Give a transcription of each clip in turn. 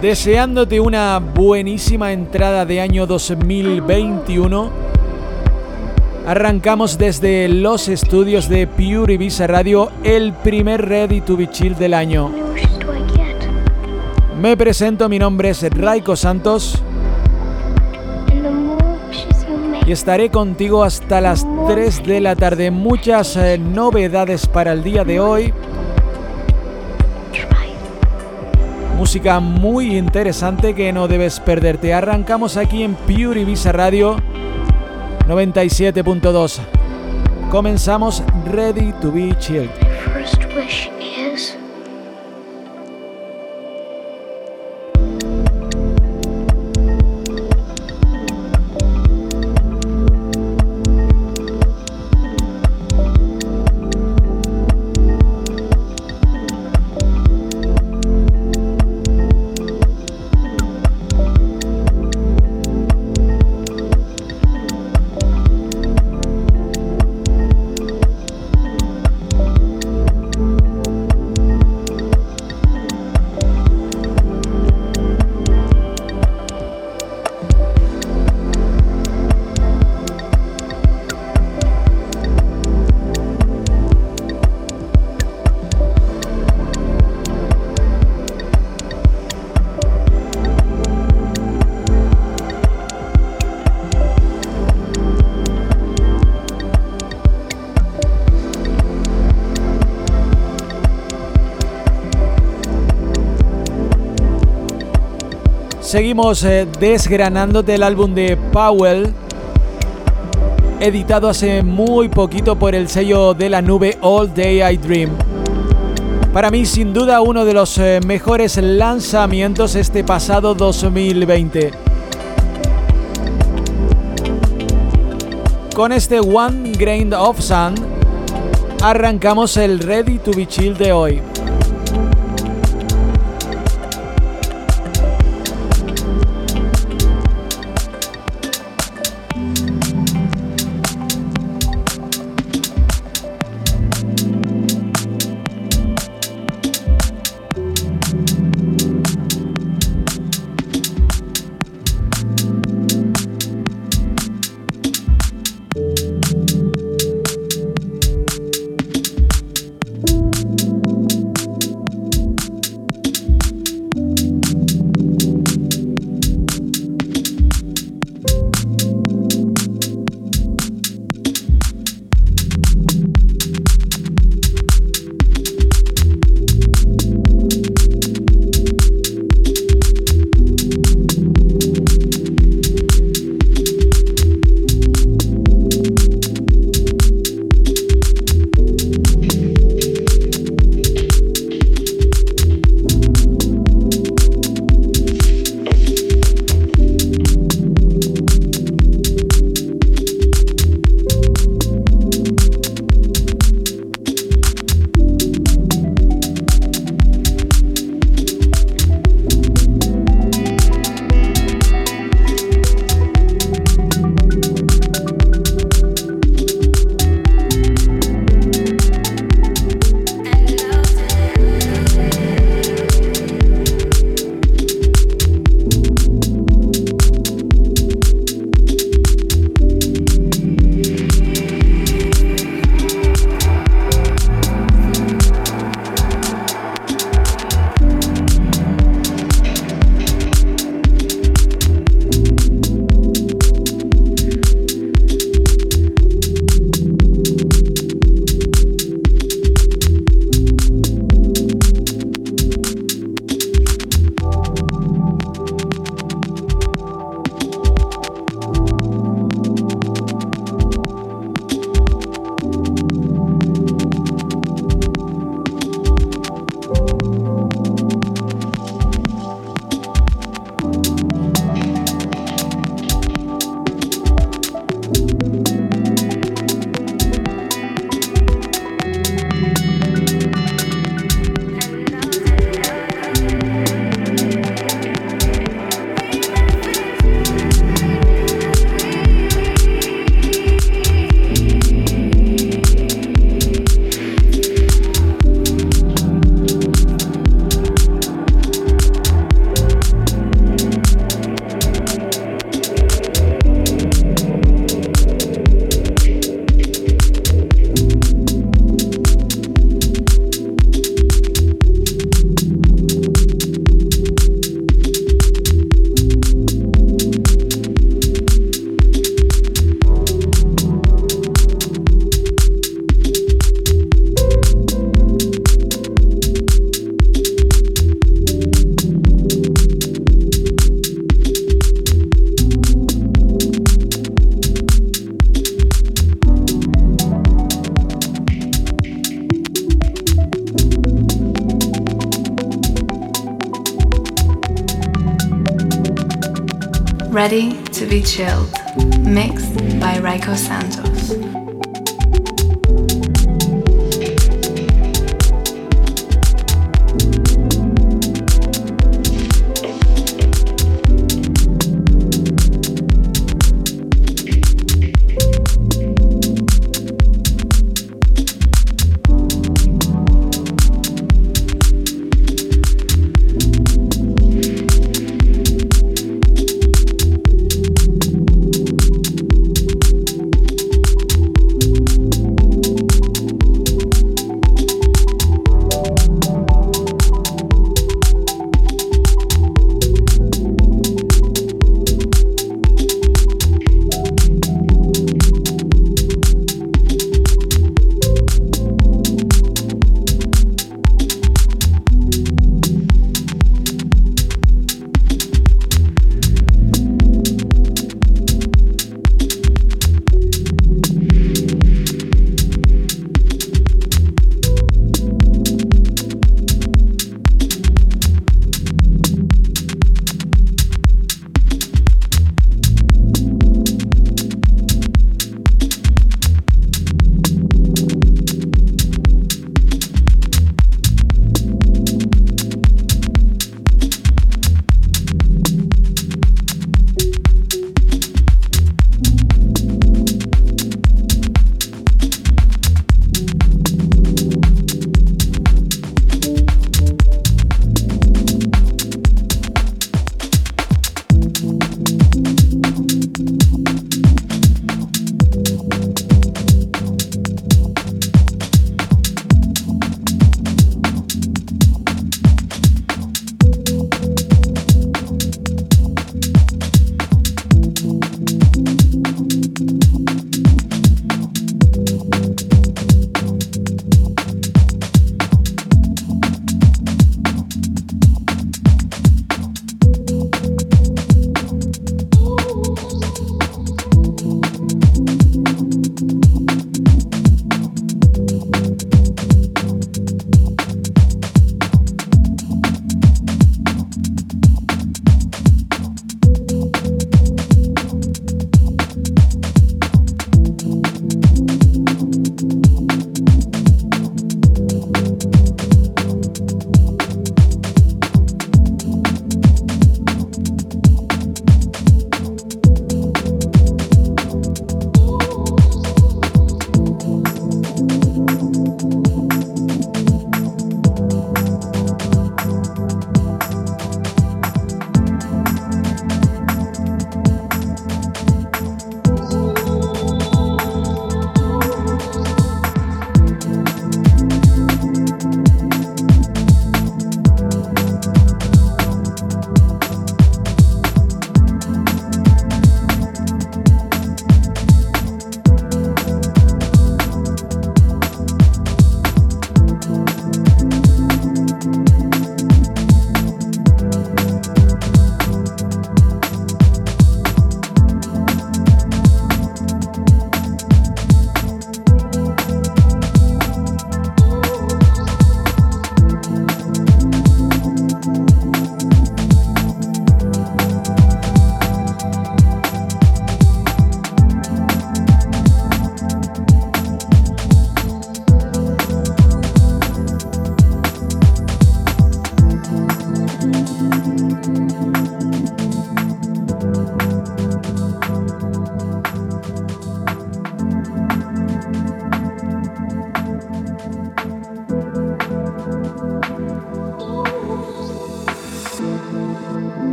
Deseándote una buenísima entrada de año 2021. Arrancamos desde los estudios de Pure Ibiza Radio el primer Ready to Be Chill del año. Me presento, mi nombre es Raiko Santos y estaré contigo hasta las 3 de la tarde. Muchas eh, novedades para el día de hoy. Música muy interesante que no debes perderte. Arrancamos aquí en Pure Ibiza Radio 97.2. Comenzamos Ready to be Chilled. Seguimos eh, desgranándote el álbum de Powell, editado hace muy poquito por el sello de la nube All Day I Dream. Para mí, sin duda, uno de los eh, mejores lanzamientos este pasado 2020. Con este One Grain of Sand, arrancamos el Ready to Be Chill de hoy.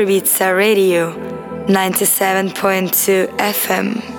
Ibiza Radio 97.2 FM.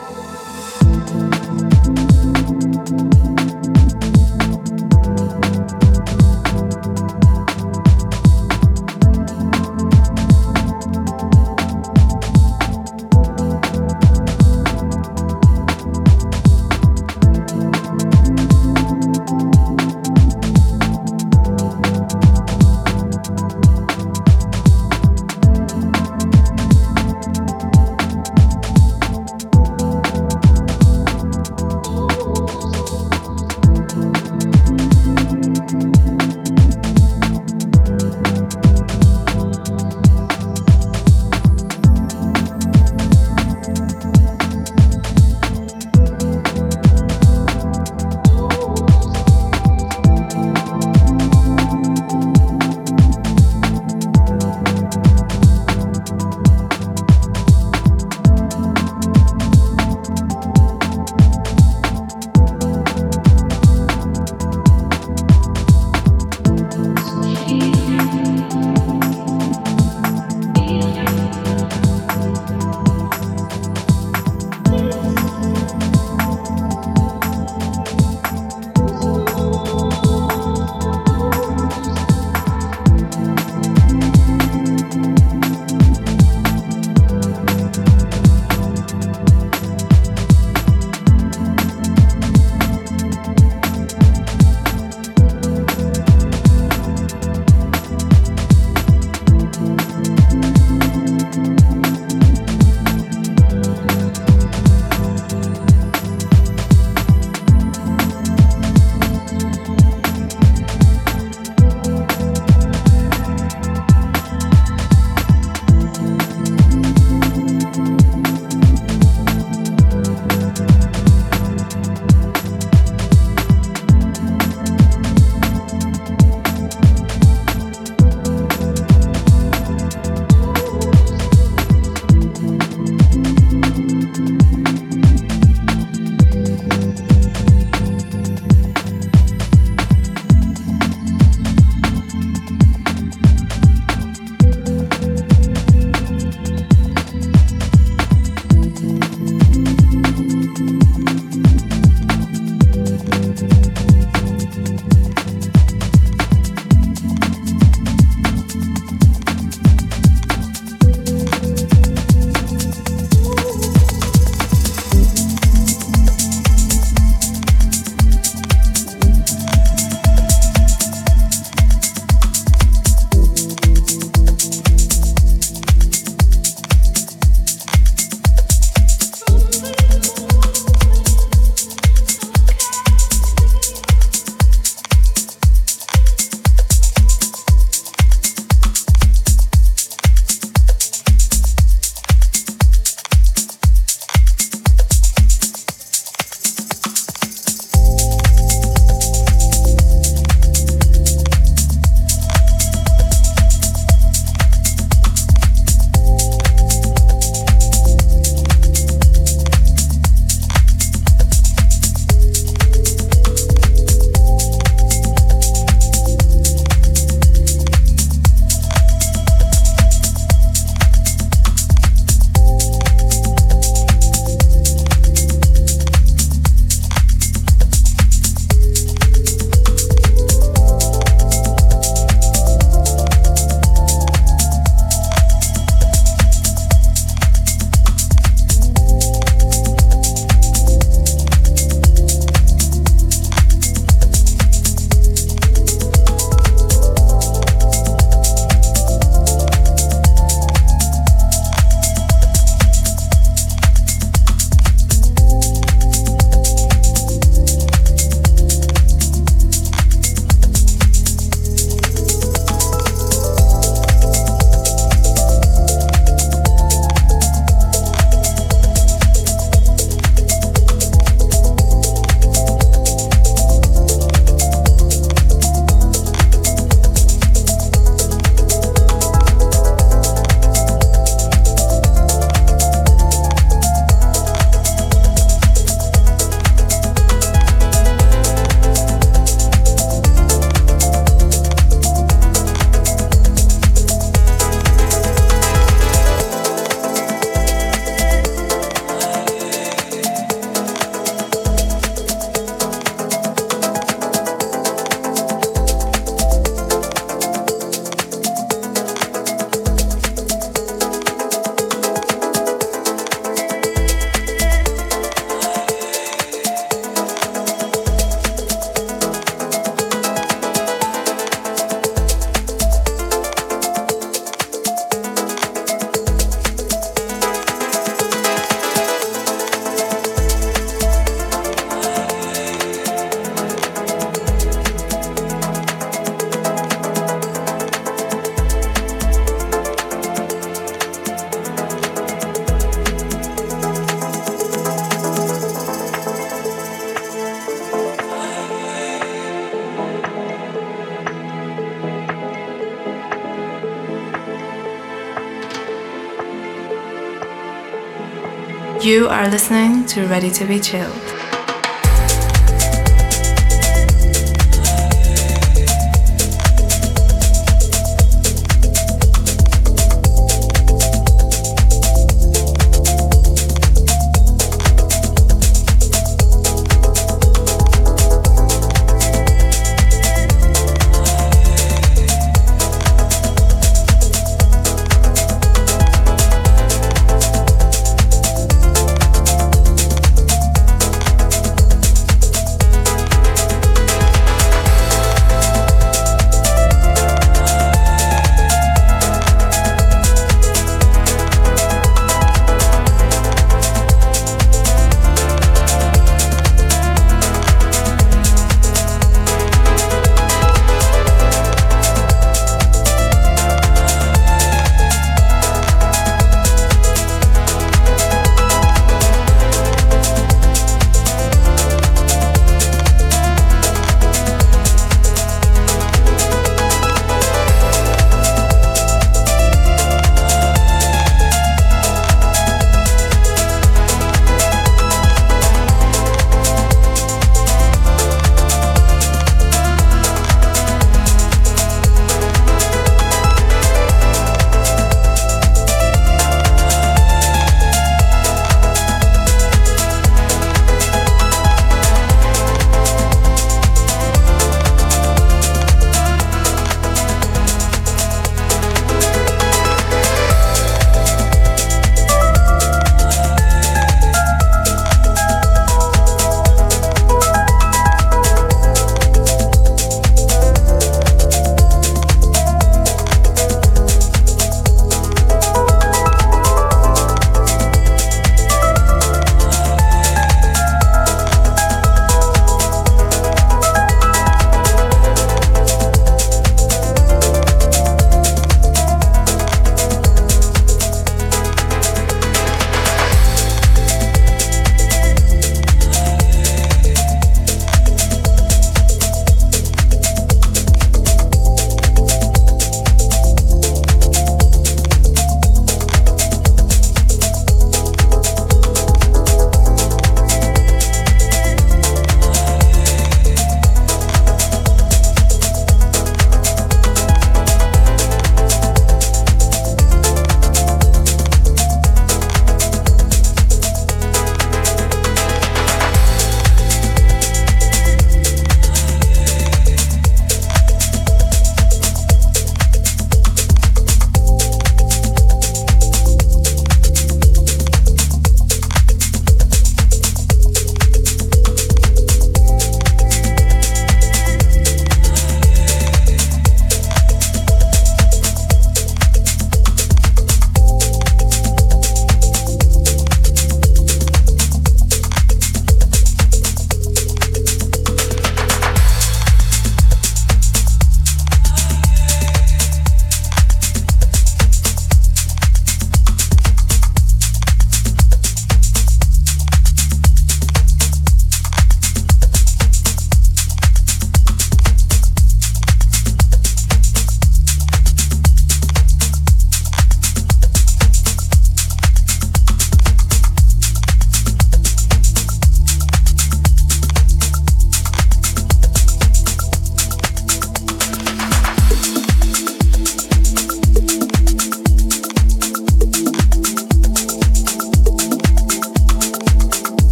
Are listening to Ready to Be Chilled.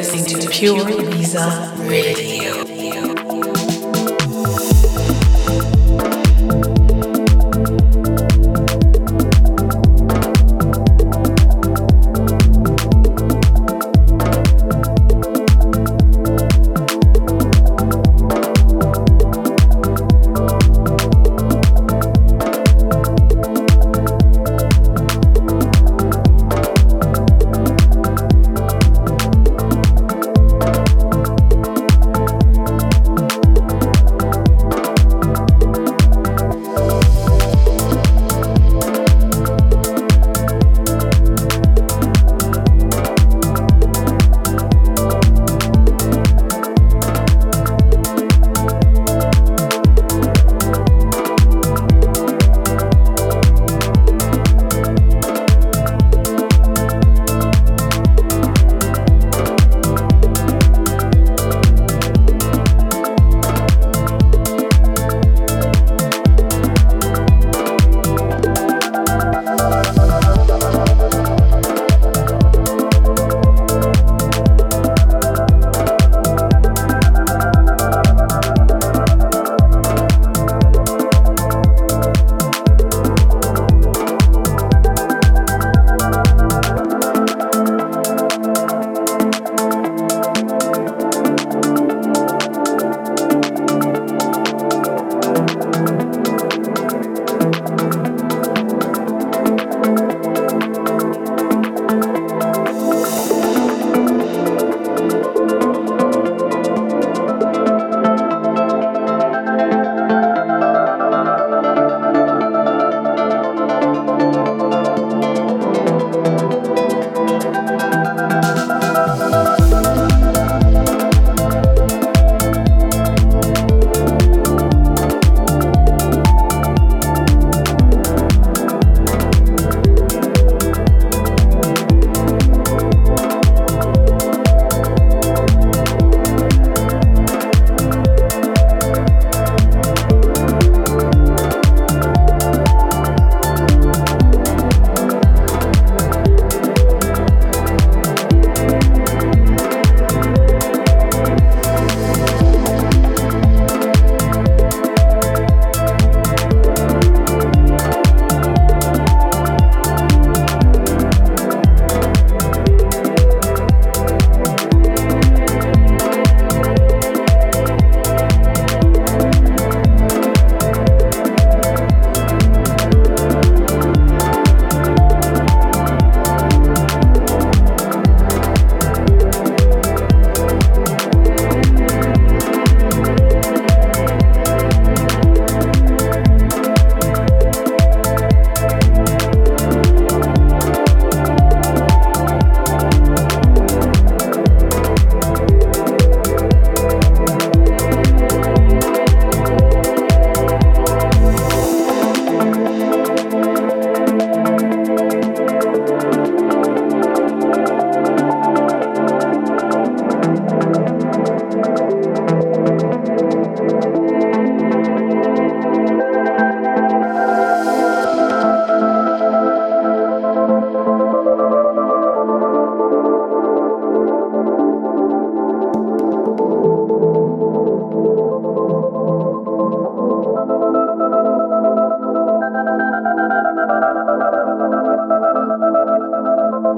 listening to Pure Visa Radio.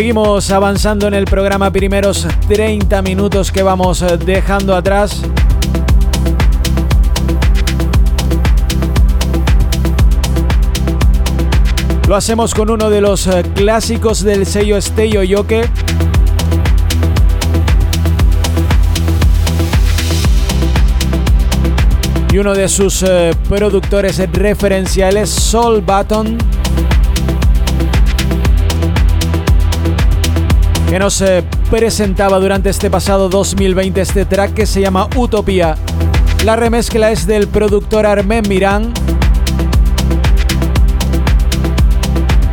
Seguimos avanzando en el programa, primeros 30 minutos que vamos eh, dejando atrás. Lo hacemos con uno de los eh, clásicos del sello Estello Yoke. y uno de sus eh, productores referenciales, Soul Button, que nos eh, presentaba durante este pasado 2020 este track que se llama Utopía. La remezcla es del productor Armen Mirán.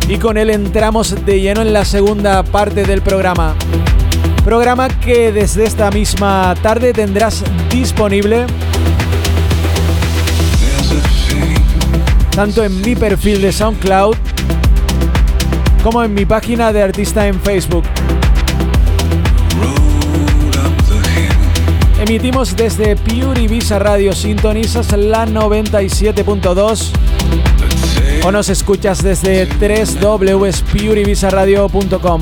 Y con él entramos de lleno en la segunda parte del programa. Programa que desde esta misma tarde tendrás disponible tanto en mi perfil de SoundCloud como en mi página de artista en Facebook. Emitimos desde Pure Ibiza Radio, sintonizas la 97.2 o nos escuchas desde www.pureibizaradio.com.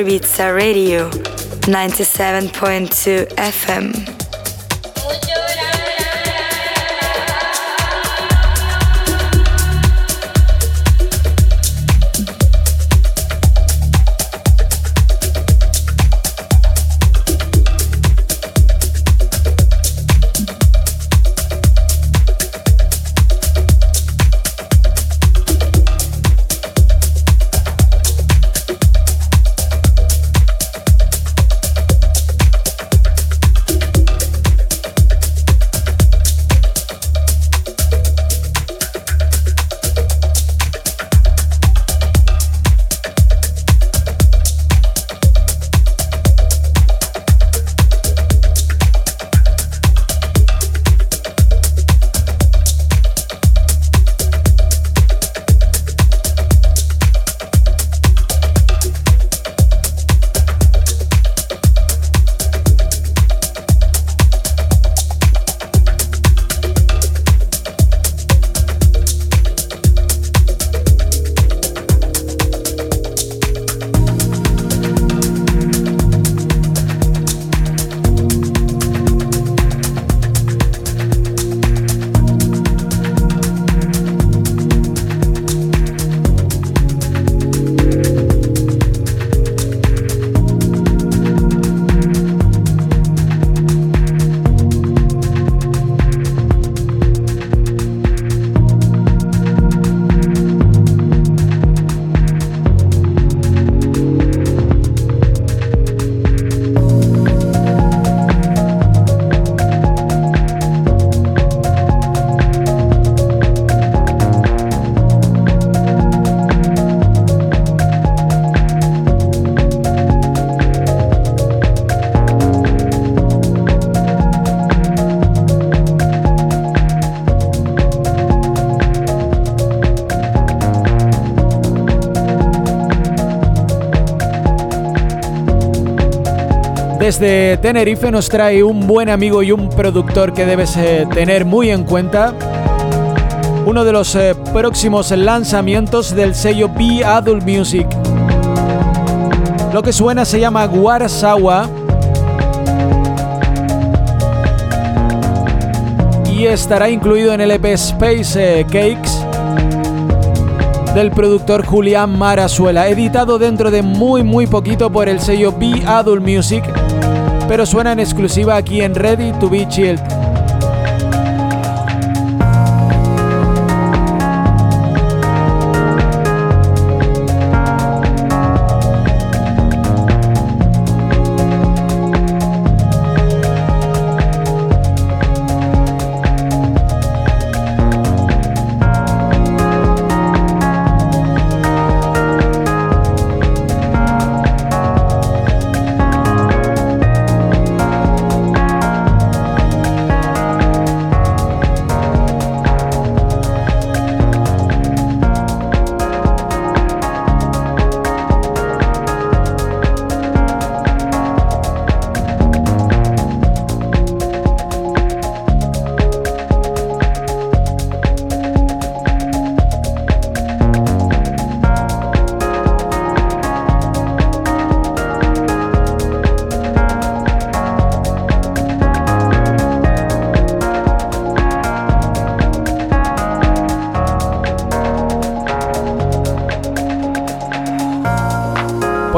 Ibiza Radio 97.2 FM. Desde Tenerife nos trae un buen amigo y un productor que debes eh, tener muy en cuenta. Uno de los eh, próximos lanzamientos del sello Be Adult Music. Lo que suena se llama Warsawa. Y estará incluido en el EP Space eh, Cakes del productor Julián Marazuela, editado dentro de muy muy poquito por el sello Be Adult Music pero suena en exclusiva aquí en Ready to Be Chilled.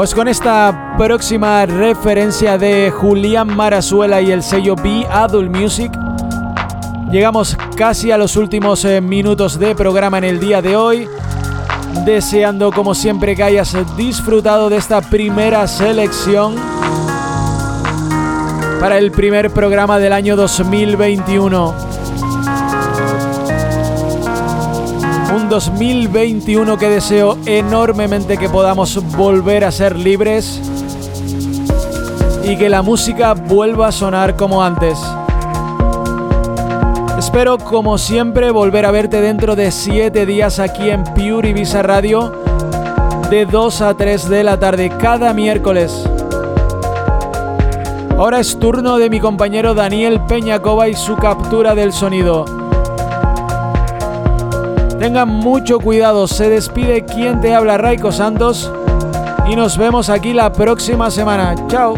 Pues con esta próxima referencia de Julián Marazuela y el sello Be Adult Music, llegamos casi a los últimos eh, minutos de programa en el día de hoy. Deseando como siempre que hayas disfrutado de esta primera selección para el primer programa del año 2021. 2021 que deseo enormemente que podamos volver a ser libres y que la música vuelva a sonar como antes. Espero como siempre volver a verte dentro de 7 días aquí en Pure Ibiza Radio de 2 a 3 de la tarde cada miércoles. Ahora es turno de mi compañero Daniel Peñacova y su captura del sonido. Tengan mucho cuidado, se despide quien te habla Raico Santos y nos vemos aquí la próxima semana. Chao.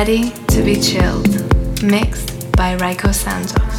Ready to be chilled. Mixed by Raiko Santos.